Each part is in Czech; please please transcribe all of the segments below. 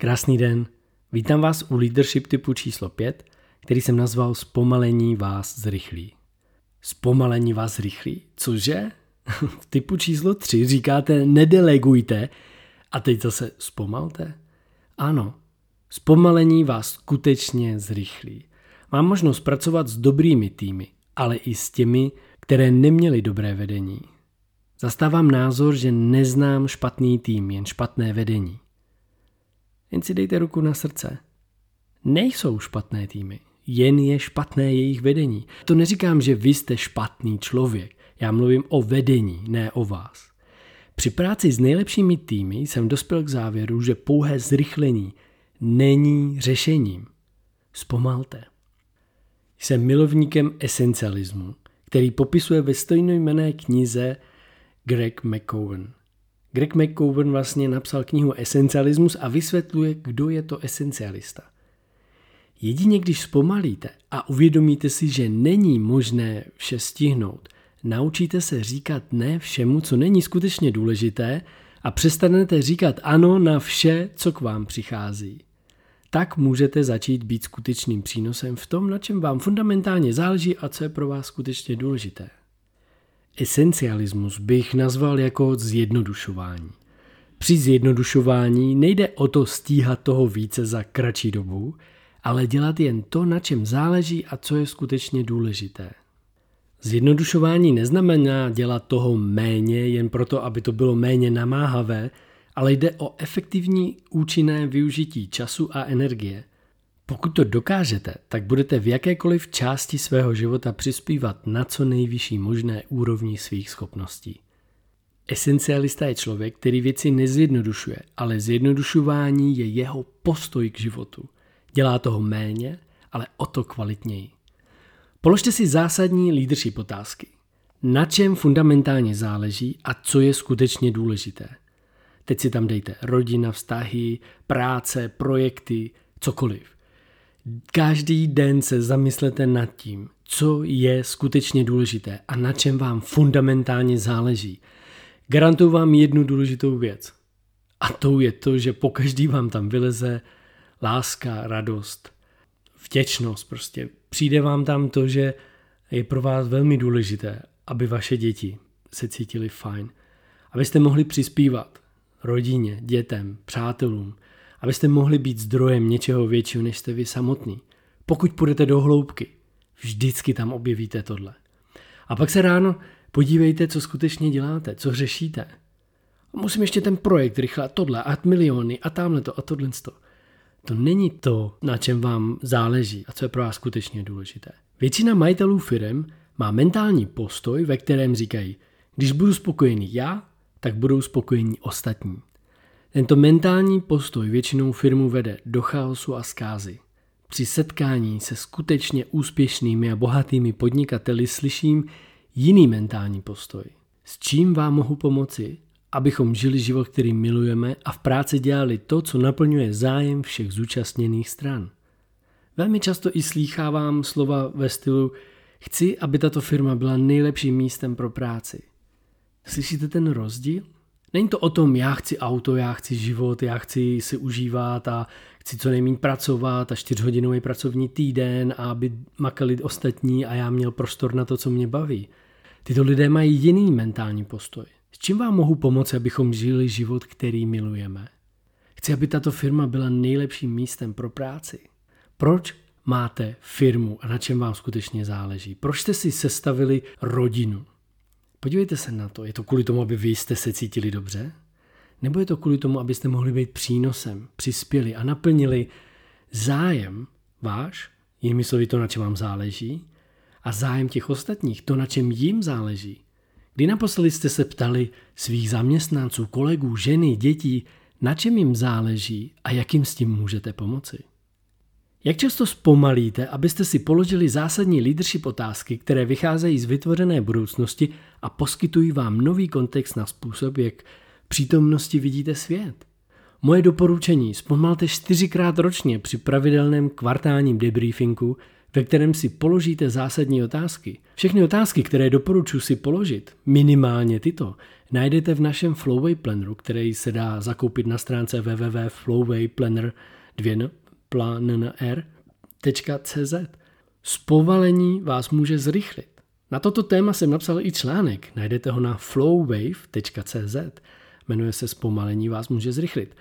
Krásný den. Vítám vás u leadership typu číslo 5, který jsem nazval Zpomalení vás zrychlí. Zpomalení vás zrychlí? Cože? v typu číslo 3 říkáte nedelegujte a teď zase zpomalte? Ano, zpomalení vás skutečně zrychlí. Mám možnost pracovat s dobrými týmy, ale i s těmi, které neměly dobré vedení. Zastávám názor, že neznám špatný tým, jen špatné vedení. Jen si dejte ruku na srdce. Nejsou špatné týmy, jen je špatné jejich vedení. To neříkám, že vy jste špatný člověk. Já mluvím o vedení, ne o vás. Při práci s nejlepšími týmy jsem dospěl k závěru, že pouhé zrychlení není řešením. Zpomalte. Jsem milovníkem esencialismu, který popisuje ve stejnojmené knize Greg McCowan. Greg McCowan vlastně napsal knihu Esencialismus a vysvětluje, kdo je to esencialista. Jedině když zpomalíte a uvědomíte si, že není možné vše stihnout, naučíte se říkat ne všemu, co není skutečně důležité a přestanete říkat ano na vše, co k vám přichází. Tak můžete začít být skutečným přínosem v tom, na čem vám fundamentálně záleží a co je pro vás skutečně důležité. Esencialismus bych nazval jako zjednodušování. Při zjednodušování nejde o to stíhat toho více za kratší dobu, ale dělat jen to, na čem záleží a co je skutečně důležité. Zjednodušování neznamená dělat toho méně jen proto, aby to bylo méně namáhavé, ale jde o efektivní účinné využití času a energie. Pokud to dokážete, tak budete v jakékoliv části svého života přispívat na co nejvyšší možné úrovni svých schopností. Esencialista je člověk, který věci nezjednodušuje, ale zjednodušování je jeho postoj k životu. Dělá toho méně, ale o to kvalitněji. Položte si zásadní leadership otázky. Na čem fundamentálně záleží a co je skutečně důležité? Teď si tam dejte rodina, vztahy, práce, projekty, cokoliv. Každý den se zamyslete nad tím, co je skutečně důležité a na čem vám fundamentálně záleží. Garantuju vám jednu důležitou věc. A to je to, že po každý vám tam vyleze láska, radost, vděčnost. Prostě přijde vám tam to, že je pro vás velmi důležité, aby vaše děti se cítili fajn. Abyste mohli přispívat rodině, dětem, přátelům, abyste mohli být zdrojem něčeho většího, než jste vy samotný. Pokud půjdete do hloubky, vždycky tam objevíte tohle. A pak se ráno podívejte, co skutečně děláte, co řešíte. Musím ještě ten projekt rychle, tohle, a miliony, a tamhle to, a tohle to. To není to, na čem vám záleží a co je pro vás skutečně důležité. Většina majitelů firm má mentální postoj, ve kterém říkají, když budu spokojený já, tak budou spokojení ostatní. Tento mentální postoj většinou firmu vede do chaosu a zkázy. Při setkání se skutečně úspěšnými a bohatými podnikateli slyším jiný mentální postoj. S čím vám mohu pomoci, abychom žili život, který milujeme a v práci dělali to, co naplňuje zájem všech zúčastněných stran. Velmi často i slýchávám slova ve stylu chci, aby tato firma byla nejlepším místem pro práci. Slyšíte ten rozdíl? Není to o tom, já chci auto, já chci život, já chci si užívat a chci co nejméně pracovat a čtyřhodinový pracovní týden a aby makali ostatní a já měl prostor na to, co mě baví. Tyto lidé mají jiný mentální postoj. S čím vám mohu pomoci, abychom žili život, který milujeme? Chci, aby tato firma byla nejlepším místem pro práci. Proč máte firmu a na čem vám skutečně záleží? Proč jste si sestavili rodinu? Podívejte se na to. Je to kvůli tomu, aby vy jste se cítili dobře? Nebo je to kvůli tomu, abyste mohli být přínosem, přispěli a naplnili zájem váš, jinými slovy to, na čem vám záleží, a zájem těch ostatních, to, na čem jim záleží. Kdy naposledy jste se ptali svých zaměstnanců, kolegů, ženy, dětí, na čem jim záleží a jak jim s tím můžete pomoci? Jak často zpomalíte, abyste si položili zásadní leadership otázky, které vycházejí z vytvořené budoucnosti a poskytují vám nový kontext na způsob, jak přítomnosti vidíte svět? Moje doporučení zpomalte čtyřikrát ročně při pravidelném kvartálním debriefingu, ve kterém si položíte zásadní otázky. Všechny otázky, které doporučuji si položit, minimálně tyto, najdete v našem Flowway Planneru, který se dá zakoupit na stránce www.flowwayplanner.cz. Zpomalení vás může zrychlit. Na toto téma jsem napsal i článek, najdete ho na flowwave.cz. Jmenuje se Zpomalení vás může zrychlit.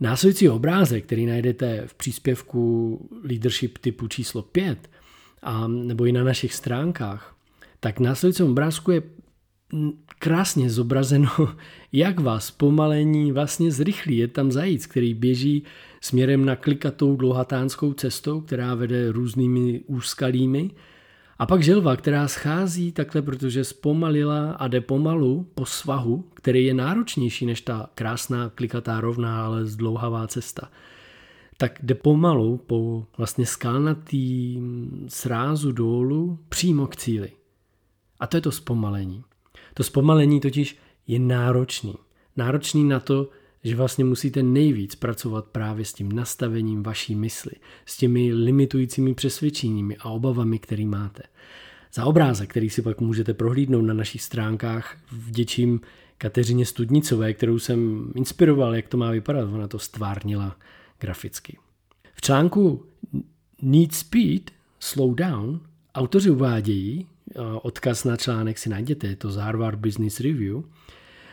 Následující obrázek, který najdete v příspěvku Leadership typu číslo 5, a, nebo i na našich stránkách, tak následující obrázku je krásně zobrazeno, jak vás pomalení vlastně zrychlí. Je tam zajíc, který běží směrem na klikatou dlouhatánskou cestou, která vede různými úskalími a pak želva, která schází takhle, protože zpomalila a jde pomalu po svahu, který je náročnější než ta krásná klikatá rovná, ale zdlouhavá cesta. Tak jde pomalu po vlastně skalnatý srázu dolů přímo k cíli. A to je to zpomalení. To zpomalení totiž je náročný. Náročný na to, že vlastně musíte nejvíc pracovat právě s tím nastavením vaší mysli, s těmi limitujícími přesvědčeními a obavami, které máte. Za obrázek, který si pak můžete prohlídnout na našich stránkách, vděčím Kateřině Studnicové, kterou jsem inspiroval, jak to má vypadat. Ona to stvárnila graficky. V článku Need Speed, Slow Down autoři uvádějí, odkaz na článek si najděte, je to z Harvard Business Review,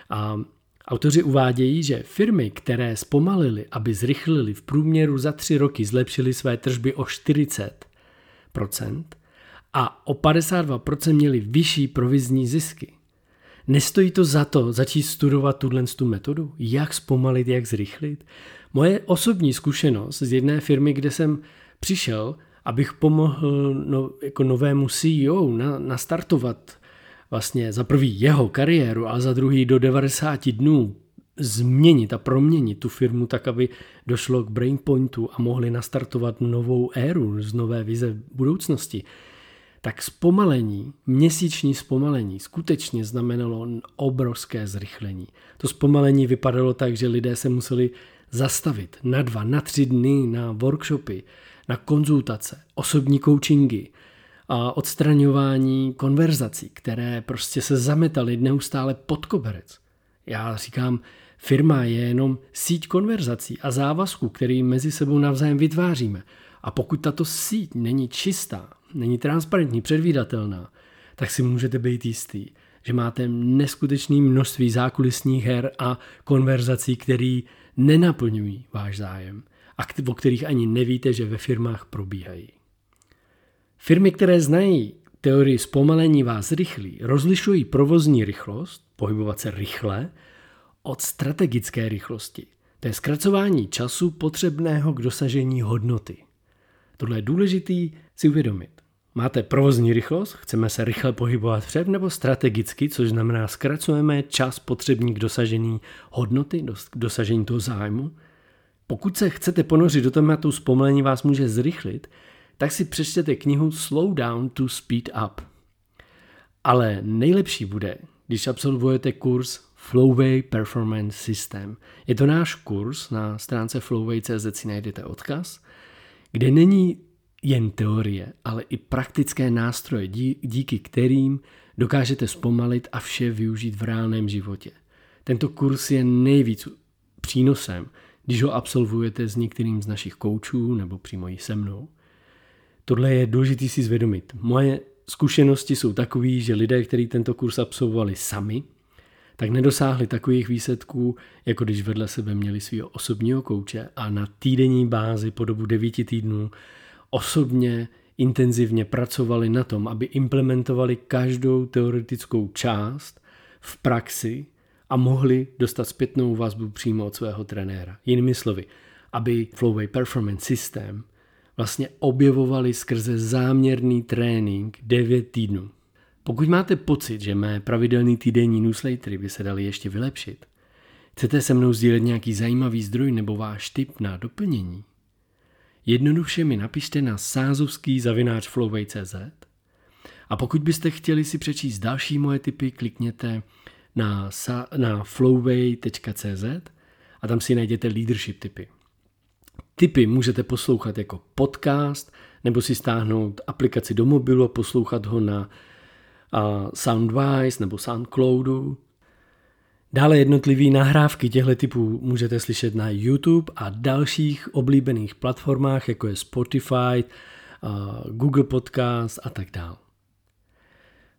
a Autoři uvádějí, že firmy, které zpomalily, aby zrychlili v průměru za tři roky, zlepšily své tržby o 40% a o 52% měli vyšší provizní zisky. Nestojí to za to začít studovat tuhle tu metodu? Jak zpomalit, jak zrychlit? Moje osobní zkušenost z jedné firmy, kde jsem přišel, abych pomohl no, jako novému CEO na, nastartovat vlastně za prvý jeho kariéru a za druhý do 90 dnů změnit a proměnit tu firmu tak, aby došlo k brainpointu a mohli nastartovat novou éru z nové vize budoucnosti, tak zpomalení, měsíční zpomalení skutečně znamenalo obrovské zrychlení. To zpomalení vypadalo tak, že lidé se museli zastavit na dva, na tři dny na workshopy, na konzultace, osobní coachingy, a odstraňování konverzací, které prostě se zametaly neustále pod koberec. Já říkám, firma je jenom síť konverzací a závazků, který mezi sebou navzájem vytváříme. A pokud tato síť není čistá, není transparentní, předvídatelná, tak si můžete být jistý, že máte neskutečné množství zákulisních her a konverzací, které nenaplňují váš zájem a o kterých ani nevíte, že ve firmách probíhají. Firmy, které znají teorii zpomalení vás rychlí, rozlišují provozní rychlost, pohybovat se rychle, od strategické rychlosti. To je zkracování času potřebného k dosažení hodnoty. Tohle je důležitý si uvědomit. Máte provozní rychlost, chceme se rychle pohybovat před, nebo strategicky, což znamená zkracujeme čas potřebný k dosažení hodnoty, k dosažení toho zájmu. Pokud se chcete ponořit do tématu zpomalení vás může zrychlit, tak si přečtěte knihu Slow Down to Speed Up. Ale nejlepší bude, když absolvujete kurz Flowway Performance System. Je to náš kurz, na stránce flowway.cz si najdete odkaz, kde není jen teorie, ale i praktické nástroje, díky kterým dokážete zpomalit a vše využít v reálném životě. Tento kurz je nejvíc přínosem, když ho absolvujete s některým z našich koučů nebo přímo i se mnou. Tohle je důležité si zvědomit. Moje zkušenosti jsou takové, že lidé, kteří tento kurz absolvovali sami, tak nedosáhli takových výsledků, jako když vedle sebe měli svého osobního kouče a na týdenní bázi po dobu devíti týdnů osobně intenzivně pracovali na tom, aby implementovali každou teoretickou část v praxi a mohli dostat zpětnou vazbu přímo od svého trenéra. Jinými slovy, aby Flowway Performance System – vlastně objevovali skrze záměrný trénink 9 týdnů. Pokud máte pocit, že mé pravidelný týdenní newslettery by se daly ještě vylepšit, chcete se mnou sdílet nějaký zajímavý zdroj nebo váš tip na doplnění, jednoduše mi napište na sázovský zavináč flowway.cz a pokud byste chtěli si přečíst další moje tipy, klikněte na, na flowway.cz a tam si najděte leadership tipy. Typy můžete poslouchat jako podcast, nebo si stáhnout aplikaci do mobilu a poslouchat ho na Soundwise nebo Soundcloudu. Dále jednotlivý nahrávky těchto typů můžete slyšet na YouTube a dalších oblíbených platformách, jako je Spotify, Google Podcast a tak dále.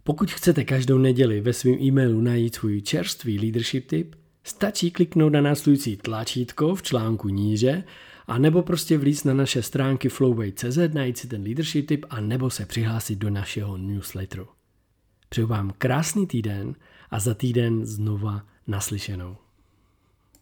Pokud chcete každou neděli ve svém e-mailu najít svůj čerstvý leadership tip, stačí kliknout na následující tlačítko v článku níže a nebo prostě vlíz na naše stránky flowway.cz, najít si ten leadership tip a nebo se přihlásit do našeho newsletteru. Přeju vám krásný týden a za týden znova naslyšenou.